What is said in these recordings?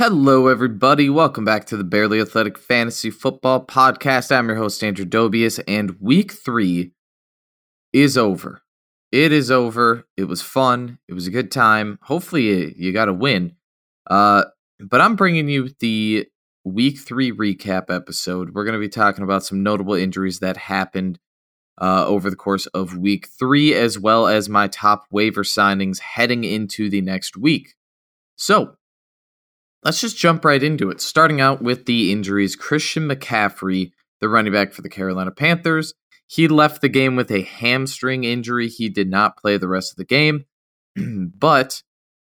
Hello, everybody. Welcome back to the Barely Athletic Fantasy Football Podcast. I'm your host, Andrew Dobius, and week three is over. It is over. It was fun. It was a good time. Hopefully, you got a win. Uh, but I'm bringing you the week three recap episode. We're going to be talking about some notable injuries that happened uh, over the course of week three, as well as my top waiver signings heading into the next week. So, let's just jump right into it. Starting out with the injuries Christian McCaffrey, the running back for the Carolina Panthers, he left the game with a hamstring injury. He did not play the rest of the game, but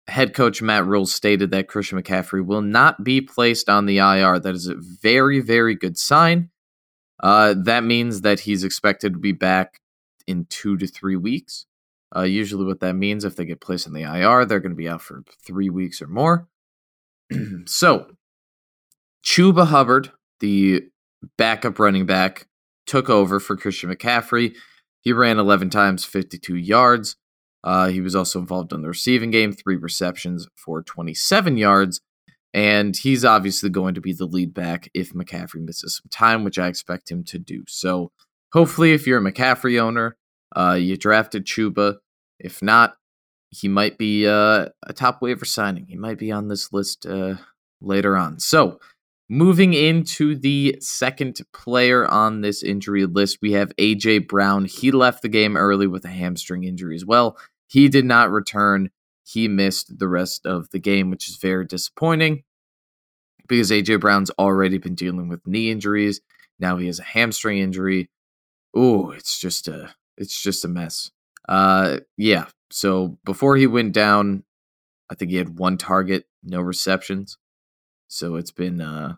head coach Matt Rhule stated that Christian McCaffrey will not be placed on the IR. That is a very, very good sign. Uh, that means that he's expected to be back in two to three weeks. Uh, usually, what that means, if they get placed on the IR, they're going to be out for three weeks or more. so, Chuba Hubbard, the backup running back, took over for Christian McCaffrey. He ran 11 times, 52 yards. Uh, he was also involved in the receiving game, three receptions for 27 yards. And he's obviously going to be the lead back if McCaffrey misses some time, which I expect him to do. So hopefully, if you're a McCaffrey owner, uh, you drafted Chuba. If not, he might be uh, a top waiver signing. He might be on this list uh, later on. So, moving into the second player on this injury list, we have AJ Brown. He left the game early with a hamstring injury as well. He did not return. He missed the rest of the game, which is very disappointing because AJ Brown's already been dealing with knee injuries. Now he has a hamstring injury. Oh, it's just a it's just a mess. Uh yeah, so before he went down, I think he had one target, no receptions. So it's been uh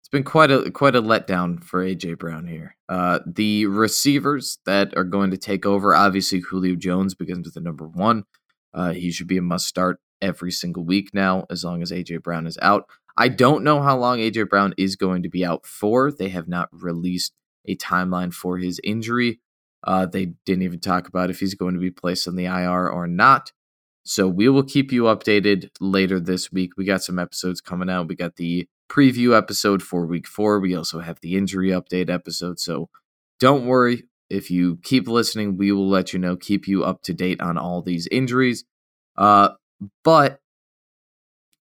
it's been quite a quite a letdown for AJ Brown here. Uh the receivers that are going to take over, obviously Julio Jones begins with the number one. Uh he should be a must start every single week now, as long as AJ Brown is out. I don't know how long AJ Brown is going to be out for. They have not released a timeline for his injury. Uh, they didn't even talk about if he's going to be placed on the IR or not. So we will keep you updated later this week. We got some episodes coming out. We got the preview episode for week four. We also have the injury update episode. So don't worry. If you keep listening, we will let you know, keep you up to date on all these injuries. Uh, but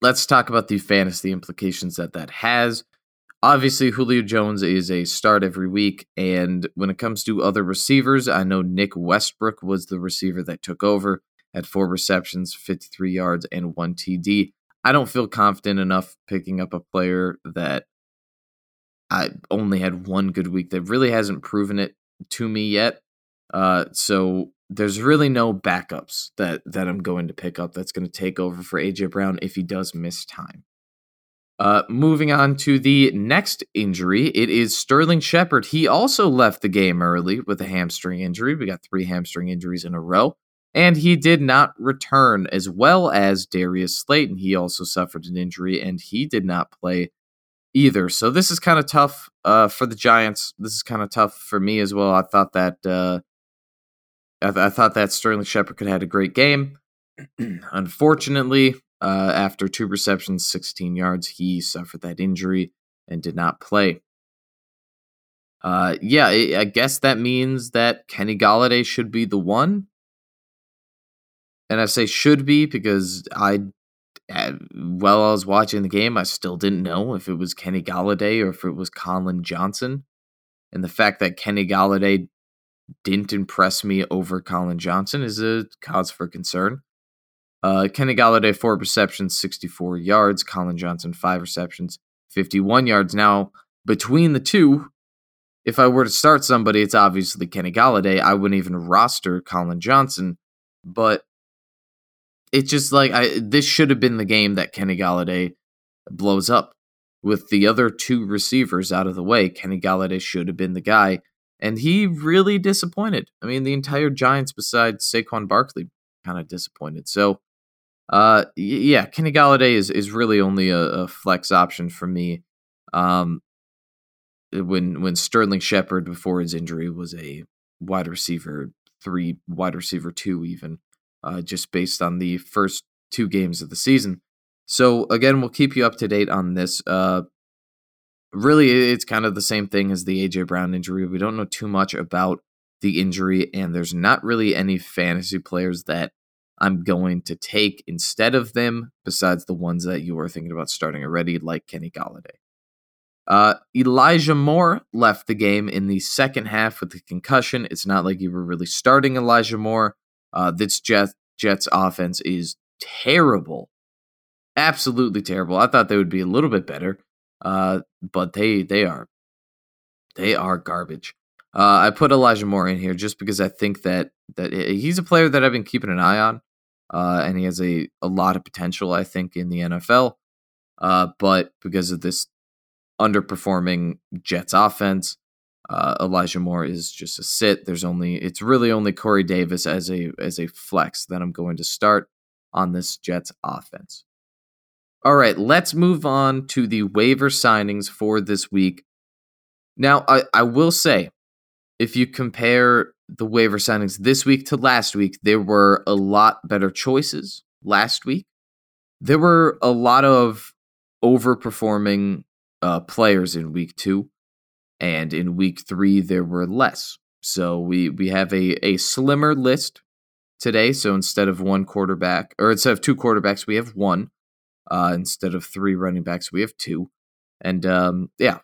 let's talk about the fantasy implications that that has obviously Julio Jones is a start every week. And when it comes to other receivers, I know Nick Westbrook was the receiver that took over at four receptions, 53 yards, and one TD. I don't feel confident enough picking up a player that I only had one good week that really hasn't proven it to me yet. Uh, so there's really no backups that that I'm going to pick up that's going to take over for AJ Brown if he does miss time. Uh, moving on to the next injury, it is Sterling Shepard. He also left the game early with a hamstring injury. We got three hamstring injuries in a row, and he did not return, as well as Darius Slayton. He also suffered an injury, and he did not play either. So this is kind of tough uh, for the Giants. This is kind of tough for me as well. I thought that uh, I, th- I thought that Sterling Shepard could have had a great game. Unfortunately, uh, after two receptions, 16 yards, he suffered that injury and did not play. Uh, yeah, I guess that means that Kenny Golladay should be the one. And I say should be because I, while I was watching the game, I still didn't know if it was Kenny Golladay or if it was Collin Johnson. And the fact that Kenny Golladay didn't impress me over Collin Johnson is a cause for concern. Uh, Kenny Golladay, four receptions, 64 yards. Collin Johnson, five receptions, 51 yards. Now, between the two, if I were to start somebody, it's obviously Kenny Golladay. I wouldn't even roster Collin Johnson, but it's just like I this should have been the game that Kenny Golladay blows up. With the other two receivers out of the way, Kenny Golladay should have been the guy, and he really disappointed. I mean, the entire Giants, besides Saquon Barkley, kind of disappointed. So uh, yeah, Kenny Golladay is is really only a, a flex option for me. Um, when when Sterling Shepard before his injury was a wide receiver three, wide receiver two, even uh, just based on the first two games of the season. So again, we'll keep you up to date on this. Uh, really, it's kind of the same thing as the AJ Brown injury. We don't know too much about the injury, and there's not really any fantasy players that I'm going to take instead of them, besides the ones that you were thinking about starting already, like Kenny Golladay. Uh, Elijah Moore left the game in the second half with a concussion. It's not like you were really starting Elijah Moore. Uh, this Jets, Jets offense is terrible, absolutely terrible. I thought they would be a little bit better, uh, but they they are they are garbage. Uh, I put Elijah Moore in here just because I think that that he's a player that I've been keeping an eye on, uh, and he has a, a lot of potential. I think in the NFL, uh, but because of this underperforming Jets offense. Uh, Elijah Moore is just a sit. There's only it's really only Corey Davis as a as a flex that I'm going to start on this Jets offense. All right, let's move on to the waiver signings for this week. Now, I, I will say, if you compare the waiver signings this week to last week, there were a lot better choices last week. There were a lot of overperforming uh, players in week two, and in week three there were less. So we we have a a slimmer list today. So instead of one quarterback, or instead of two quarterbacks, we have one. Uh, instead of three running backs, we have two. And um, yeah,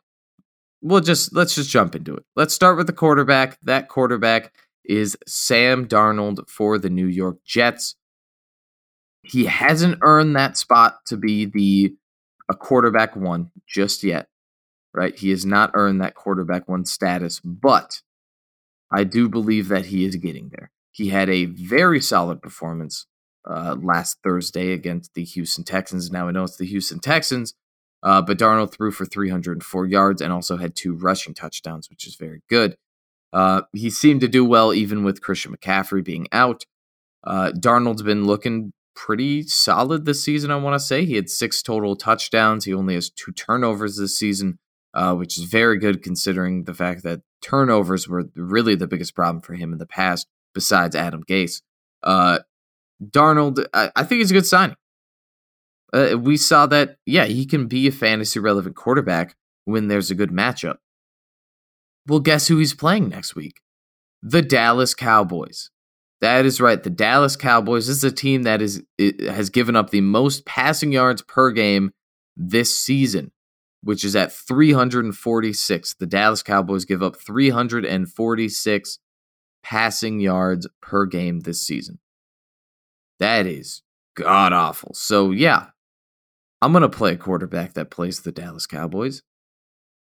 we'll just let's just jump into it. Let's start with the quarterback. That quarterback is Sam Darnold for the New York Jets. He hasn't earned that spot to be the a quarterback one just yet, right? He has not earned that quarterback one status, but I do believe that he is getting there. He had a very solid performance uh, last Thursday against the Houston Texans. Now I know it's the Houston Texans, uh, but Darnold threw for 304 yards and also had two rushing touchdowns, which is very good. Uh, he seemed to do well even with Christian McCaffrey being out. Uh, Darnold's been looking pretty solid this season, I want to say. He had six total touchdowns. He only has two turnovers this season, uh, which is very good considering the fact that turnovers were really the biggest problem for him in the past, besides Adam Gase. Uh, Darnold, I, I, think he's a good signing. Uh, we saw that, yeah, he can be a fantasy relevant quarterback when there's a good matchup. Well, guess who he's playing next week? The Dallas Cowboys. That is right. The Dallas Cowboys this is a team that is has given up the most passing yards per game this season, which is at 346. The Dallas Cowboys give up 346 passing yards per game this season. That is god awful. So, yeah, I'm going to play a quarterback that plays the Dallas Cowboys.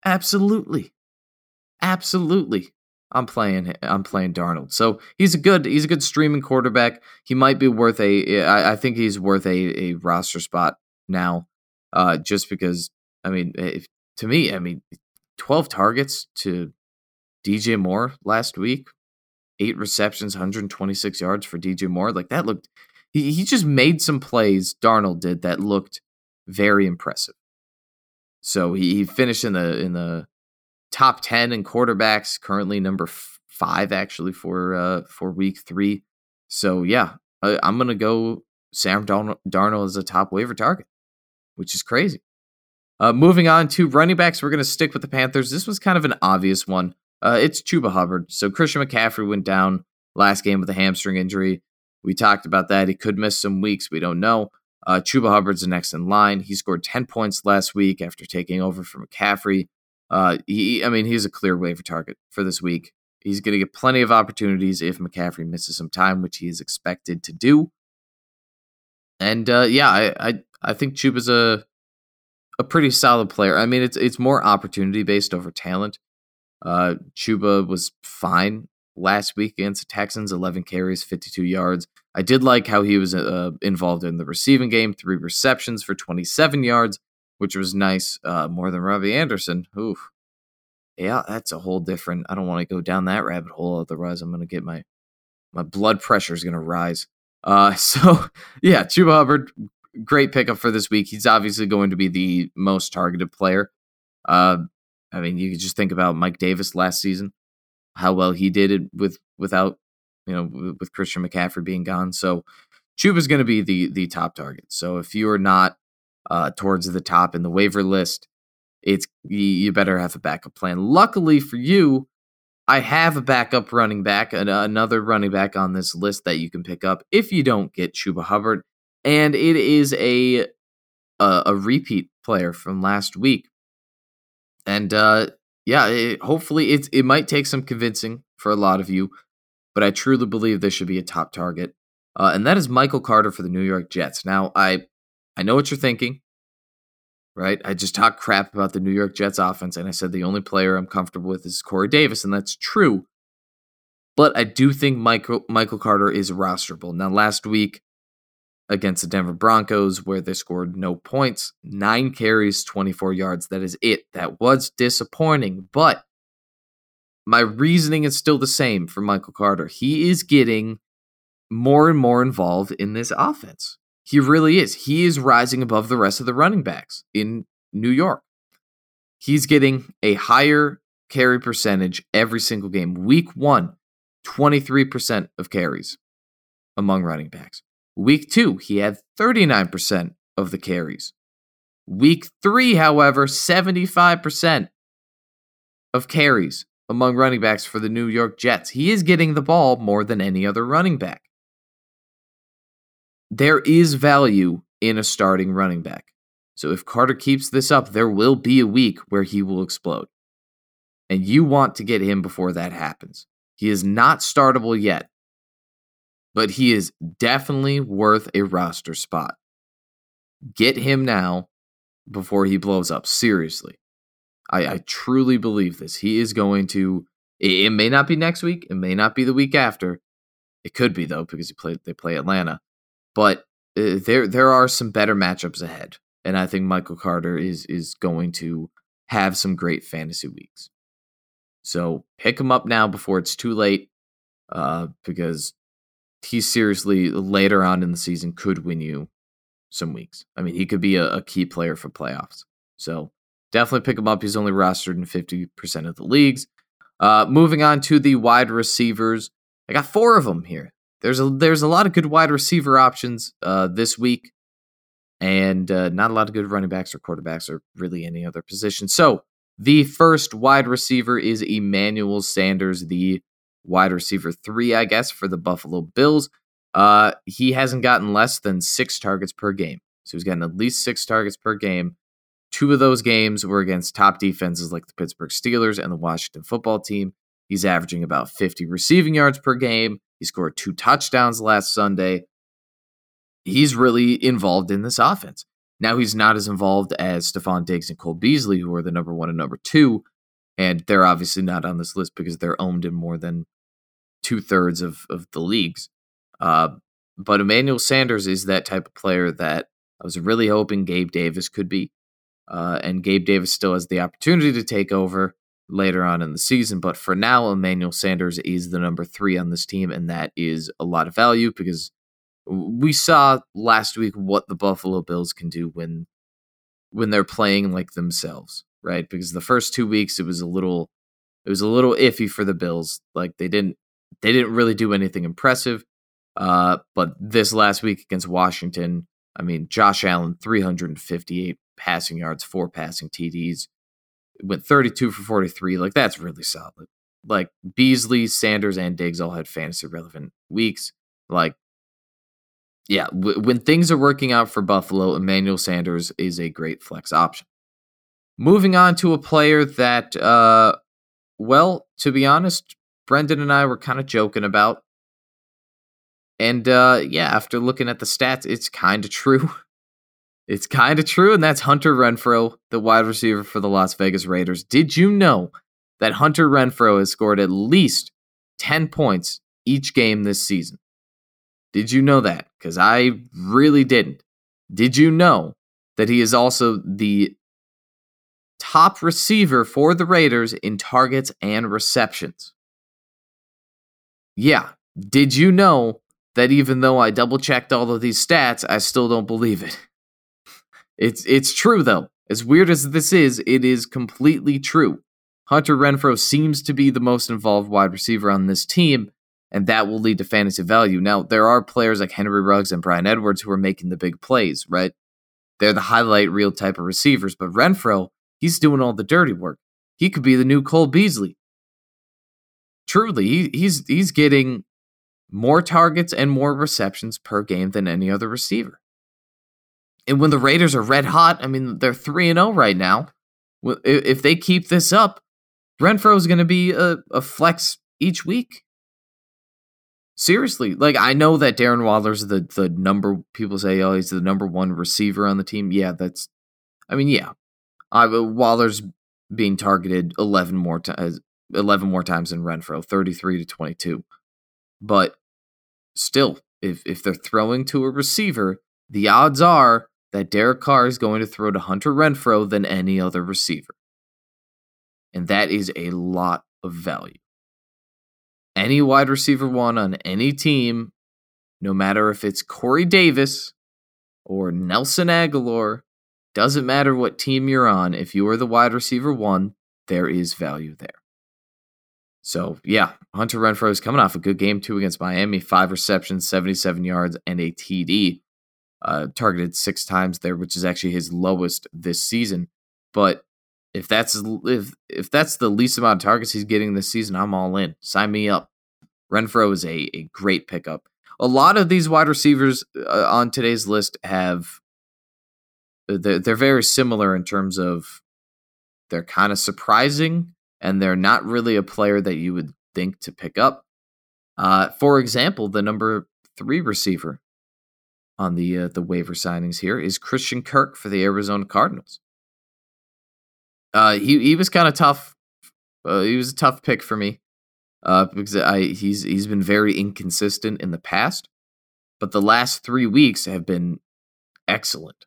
Absolutely. Absolutely. I'm playing I'm playing Darnold. So he's a good he's a good streaming quarterback. He might be worth a I, I think he's worth a, a roster spot now. Uh, just because I mean if, to me I mean 12 targets to DJ Moore last week, eight receptions, 126 yards for DJ Moore. Like that looked he, he just made some plays Darnold did that looked very impressive. So he, he finished in the in the top 10 in quarterbacks, currently number f- five actually for uh, for week three. So yeah, I, am gonna go Sam Darnold as a top waiver target, which is crazy. Uh, moving on to running backs, we're gonna stick with the Panthers. This was kind of an obvious one. Uh, it's Chuba Hubbard. So Christian McCaffrey went down last game with a hamstring injury. We talked about that. He could miss some weeks. We don't know. Uh, Chuba Hubbard's the next in line. He scored 10 points last week after taking over from McCaffrey. Uh, he, I mean, he's a clear waiver target for this week. He's going to get plenty of opportunities if McCaffrey misses some time, which he is expected to do. And uh, yeah, I, I I think Chuba's a a pretty solid player. I mean, it's it's more opportunity based over talent. Uh, Chuba was fine last week against the Texans, 11 carries, 52 yards. I did like how he was uh, involved in the receiving game, three receptions for 27 yards which was nice. Uh, more than Robbie Anderson. Oof. Yeah, that's a whole different. I don't want to go down that rabbit hole. Otherwise, I'm going to get my my blood pressure is going to rise. Uh, so yeah, Chuba Hubbard, great pickup for this week. He's obviously going to be the most targeted player. Uh, I mean, you could just think about Mike Davis last season, how well he did it with without you know with Christian McCaffrey being gone. So Chuba's going to be the the top target. So if you are not uh, towards the top in the waiver list, it's you better have a backup plan. Luckily for you, I have a backup running back, another running back on this list that you can pick up if you don't get Chuba Hubbard, and it is a a, a repeat player from last week. And uh, yeah, it, hopefully it it might take some convincing for a lot of you, but I truly believe this should be a top target, uh, and that is Michael Carter for the New York Jets. Now I I know what you're thinking right? I just talked crap about the New York Jets offense, and I said the only player I'm comfortable with is Corey Davis, and that's true. But I do think Michael Michael Carter is rosterable. Now, last week against the Denver Broncos, where they scored no points, nine carries, 24 yards. That is it. That was disappointing, but my reasoning is still the same for Michael Carter. He is getting more and more involved in this offense. He really is. He is rising above the rest of the running backs in New York. He's getting a higher carry percentage every single game. Week one, 23% of carries among running backs. Week two, he had 39% of the carries. Week three, however, 75% of carries among running backs for the New York Jets. He is getting the ball more than any other running back there is value in a starting running back. So if Carter keeps this up, there will be a week where he will explode. And you want to get him before that happens. He is not startable yet, but he is definitely worth a roster spot. Get him now before he blows up. Seriously. I, I truly believe this. He is going to. It, may not be next week. It may not be the week after. It could be though because he played. They play Atlanta but uh, there there are some better matchups ahead, and I think Michael Carter is is going to have some great fantasy weeks. So pick him up now before it's too late, uh, because he seriously later on in the season could win you some weeks. I mean, he could be a, a key player for playoffs. So definitely pick him up. He's only rostered in fifty percent of the leagues. Uh, moving on to the wide receivers, I got four of them here there's a there's a lot of good wide receiver options uh, this week, and uh, not a lot of good running backs or quarterbacks or really any other position. So the first wide receiver is Emmanuel Sanders, the wide receiver three, I guess, for the Buffalo Bills. Uh, he hasn't gotten less than six targets per game, so he's gotten at least six targets per game. Two of those games were against top defenses like the Pittsburgh Steelers and the Washington Football Team. He's averaging about 50 receiving yards per game he scored two touchdowns last Sunday. He's really involved in this offense. Now he's not as involved as Stefon Diggs and Cole Beasley, who are the number one and number two. And they're obviously not on this list because they're owned in more than two thirds of, of the leagues. Uh, but Emmanuel Sanders is that type of player that I was really hoping Gabe Davis could be. Uh, and Gabe Davis still has the opportunity to take over later on in the season. But for now, Emmanuel Sanders is the number three on this team, and that is a lot of value because we saw last week what the Buffalo Bills can do when when they're playing like themselves, right? Because the first two weeks it was a little it was a little iffy for the Bills. Like they didn't they didn't really do anything impressive. Uh, but this last week against Washington, I mean, Josh Allen, 358 passing yards, four passing TDs went 32 for 43. Like that's really solid. Like Beasley, Sanders, and Diggs all had fantasy relevant weeks. Like, yeah, w- when things are working out for Buffalo, Emmanuel Sanders is a great flex option. Moving on to a player that, uh, well, to be honest, Brendan and I were kind of joking about. And uh, yeah, after looking at the stats, it's kind of true. It's kind of true, and that's Hunter Renfrow, the wide receiver for the Las Vegas Raiders. Did you know that Hunter Renfrow has scored at least 10 points each game this season? Did you know that? Because I really didn't. Did you know that he is also the top receiver for the Raiders in targets and receptions? Yeah. Did you know that even though I double checked all of these stats, I still don't believe it? It's it's true though. As weird as this is, it is completely true. Hunter Renfrow seems to be the most involved wide receiver on this team, and that will lead to fantasy value. Now, there are players like Henry Ruggs and Bryan Edwards who are making the big plays, right? they're the highlight reel type of receivers. But Renfrow, he's doing all the dirty work. He could be the new Cole Beasley. Truly, he, he's he's getting more targets and more receptions per game than any other receiver. And when the Raiders are red hot, I mean, they're 3 and 0 right now. If they keep this up, Renfrow is going to be a, a flex each week. Seriously, like I know that Darren Waller's the the number people say oh he's the number one receiver on the team. Yeah, that's I mean yeah, I uh, Waller's being targeted eleven more times, eleven more times than Renfrow, thirty three to twenty two. But still, if if they're throwing to a receiver, the odds are that Derek Carr is going to throw to Hunter Renfrow than any other receiver. And that is a lot of value. Any wide receiver one on any team, no matter if it's Corey Davis or Nelson Agholor, doesn't matter what team you're on, if you are the wide receiver one, there is value there. So, yeah, Hunter Renfrow is coming off a good game too against Miami, five receptions, 77 yards, and a TD. Uh, targeted six times there, which is actually his lowest this season. But if that's if if that's the least amount of targets he's getting this season, I'm all in. Sign me up. Renfrow is a, a great pickup. A lot of these wide receivers uh, on today's list have they're, they're very similar in terms of they're kind of surprising and they're not really a player that you would think to pick up. Uh, for example, the number three receiver on the uh, the waiver signings here is Christian Kirk for the Arizona Cardinals. Uh, he he was kind of tough. Uh, he was a tough pick for me uh, because I he's he's been very inconsistent in the past, but the last three weeks have been excellent.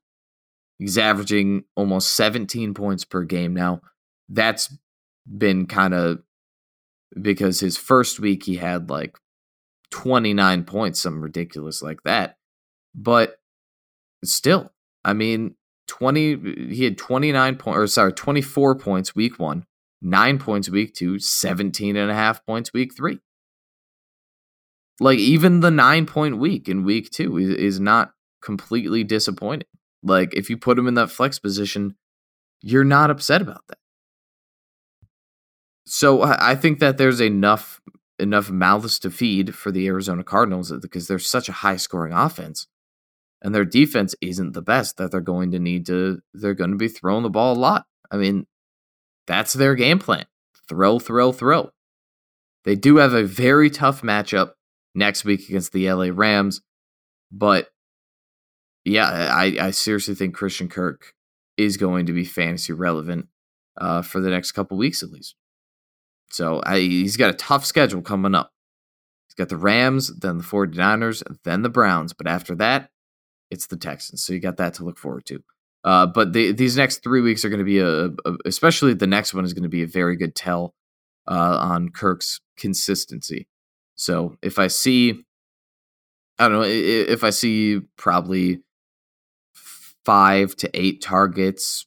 He's averaging almost 17 points per game now. That's been kind of because his first week he had like 29 points, something ridiculous like that. But still, I mean, 20 he had 29 points or sorry 24 points week 1 9 points week 2 17 and a half points week 3 like even the 9 point week in week 2 is, is not completely disappointing. Like if you put him in that flex position you're not upset about that. So i think that there's enough enough mouths to feed for the arizona cardinals because they're such a high scoring offense and their defense isn't the best that they're going to need to they're going to be throwing the ball a lot. I mean, that's their game plan. Throw, throw, throw. They do have a very tough matchup next week against the LA Rams, but yeah, I, I seriously think Christian Kirk is going to be fantasy relevant uh, for the next couple weeks at least. So I, he's got a tough schedule coming up. He's got the Rams, then the 49ers, then the Browns. But after that, it's the Texans. So you got that to look forward to. Uh, but the, these next three weeks are going to be a, a, especially the next one is going to be a very good tell uh, on Kirk's consistency. So if I see, I don't know, if I see probably five to eight targets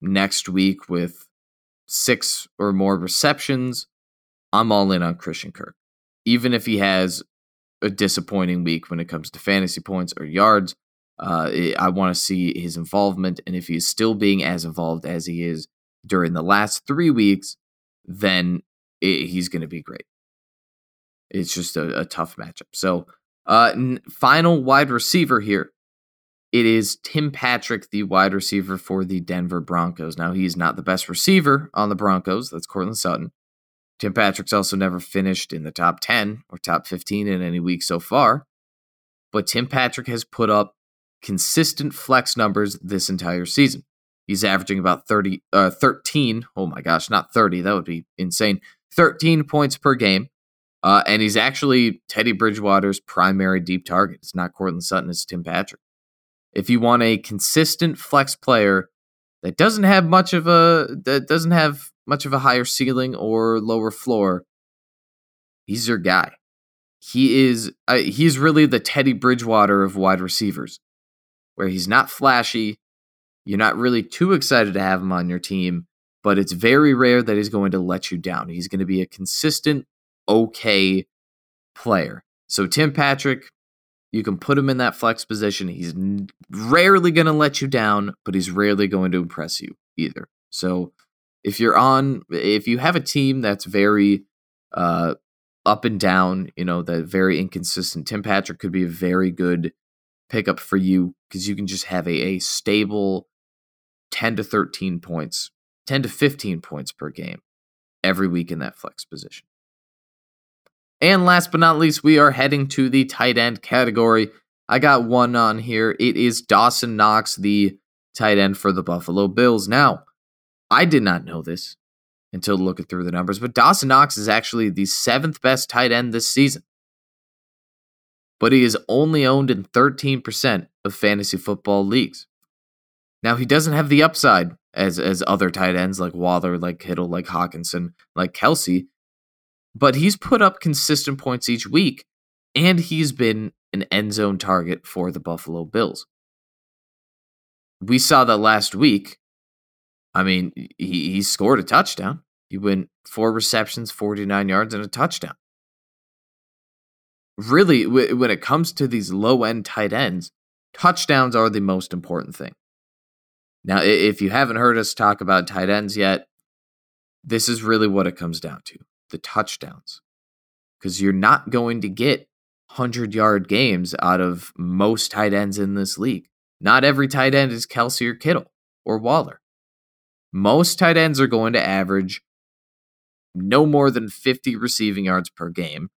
next week with six or more receptions, I'm all in on Christian Kirk. Even if he has a disappointing week when it comes to fantasy points or yards. Uh, I want to see his involvement, and if he's still being as involved as he is during the last three weeks, then it, he's going to be great. It's just a, a tough matchup. So, uh, n- final wide receiver here. It is Tim Patrick, the wide receiver for the Denver Broncos. Now, he's not the best receiver on the Broncos. That's Courtland Sutton. Tim Patrick's also never finished in the top 10 or top 15 in any week so far. But Tim Patrick has put up consistent flex numbers this entire season. He's averaging about 30, uh, 13. Oh my gosh, not 30. That would be insane. 13 points per game. Uh, and he's actually Teddy Bridgewater's primary deep target. It's not Courtland Sutton, it's Tim Patrick. If you want a consistent flex player that doesn't have much of a that doesn't have much of a higher ceiling or lower floor, he's your guy. He is uh, he's really the Teddy Bridgewater of wide receivers, where he's not flashy. You're not really too excited to have him on your team, but it's very rare that he's going to let you down. He's going to be a consistent, okay player. So Tim Patrick, You can put him in that flex position. He's rarely going to let you down, but he's rarely going to impress you either. So if you're on, if you have a team that's very uh, up and down, you know, that very inconsistent, Tim Patrick could be a very good pickup for you because you can just have a, a stable 10 to 13 points, 10 to 15 points per game every week in that flex position. And last but not least, we are heading to the tight end category. I got one on here. It is Dawson Knox, the tight end for the Buffalo Bills. Now, I did not know this until looking through the numbers, but Dawson Knox is actually the seventh best tight end this season. But he is only owned in 13% of fantasy football leagues. Now, he doesn't have the upside as, as other tight ends like Waller, like Kittle, like Hockenson, like Kelce, but he's put up consistent points each week, and he's been an end zone target for the Buffalo Bills. We saw that last week. I mean, he, he scored a touchdown. He went four receptions, 49 yards, and a touchdown. Really, when it comes to these low end tight ends, touchdowns are the most important thing. Now, if you haven't heard us talk about tight ends yet, this is really what it comes down to the touchdowns because you're not going to get 100 yard games out of most tight ends in this league. Not every tight end is Kelce or Kittle or Waller. Most tight ends are going to average no more than 50 receiving yards per game.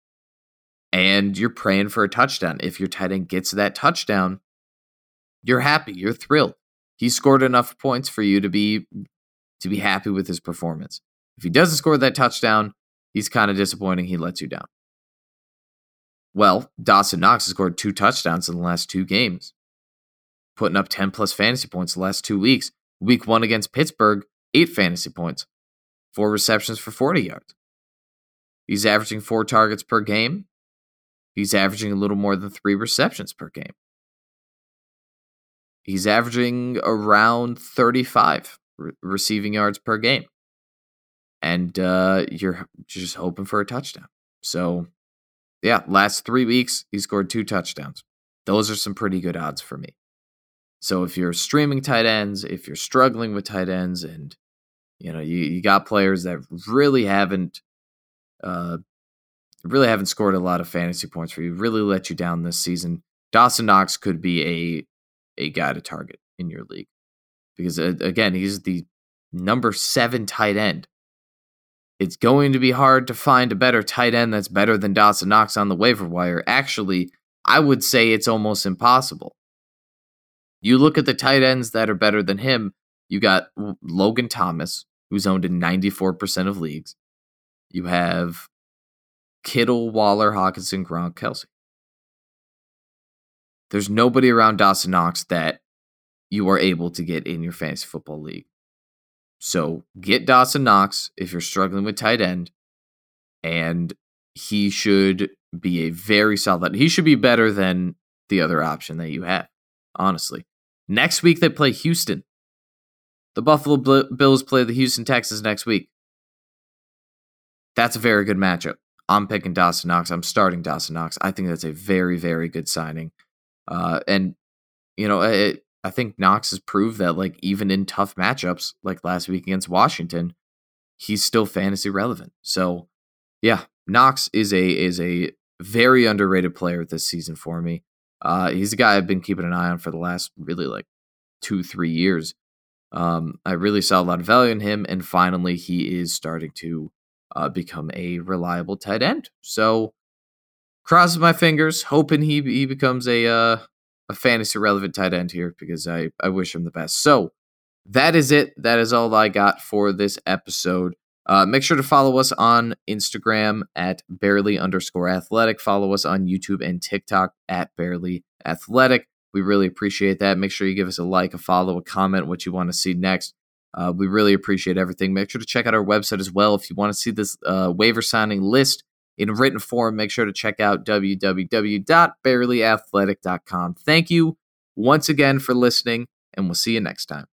And you're praying for a touchdown. If your tight end gets that touchdown, you're happy, you're thrilled. He scored enough points for you to be to be happy with his performance. If he doesn't score that touchdown, he's kind of disappointing. He lets you down. Well, Dawson Knox has scored two touchdowns in the last two games, putting up 10 plus fantasy points the last two weeks. Week one against Pittsburgh, eight fantasy points, four receptions for 40 yards. He's averaging four targets per game. He's averaging a little more than three receptions per game. He's averaging around 35 re- receiving yards per game and uh, you're just hoping for a touchdown. So, yeah, last three weeks, he scored two touchdowns. Those are some pretty good odds for me. So, if you're streaming tight ends, if you're struggling with tight ends, and you know you, you got players that really haven't, uh, really haven't scored a lot of fantasy points for you, really let you down this season. Dawson Knox could be a a guy to target in your league because uh, again, he's the number seven tight end it's going to be hard to find a better tight end that's better than Dawson Knox on the waiver wire. Actually, I would say it's almost impossible. You look at the tight ends that are better than him, you got Logan Thomas, who's owned in 94% of leagues. You have Kittle, Waller, Hockenson, Gronk, Kelce. There's nobody around Dawson Knox that you are able to get in your fantasy football league. So get Dawson Knox if you're struggling with tight end, and he should be a very solid. He should be better than the other option that you have, honestly. Next week they play Houston. The Buffalo Bills play the Houston Texans next week. That's a very good matchup. I'm picking Dawson Knox. I'm starting Dawson Knox. I think that's a very, very good signing. Uh, and you know, it, I think Knox has proved that like even in tough matchups like last week against Washington, he's still fantasy relevant. So yeah, Knox is a is a very underrated player this season for me. Uh, he's a guy I've been keeping an eye on for the last really like two three years. Um, I really saw a lot of value in him, and finally he is starting to uh, become a reliable tight end. So crossing my fingers, hoping he he becomes a uh, a fantasy relevant tight end here because I, I wish him the best. So that is it. That is all I got for this episode. Uh, make sure to follow us on Instagram at barely underscore athletic. Follow us on YouTube and TikTok at barely athletic. We really appreciate that. Make sure you give us a like, a follow, a comment, what you want to see next. Uh, we really appreciate everything. Make sure to check out our website as well if you want to see this uh, waiver signing list in written form, make sure to check out www.barelyathletic.com. Thank you once again for listening, and we'll see you next time.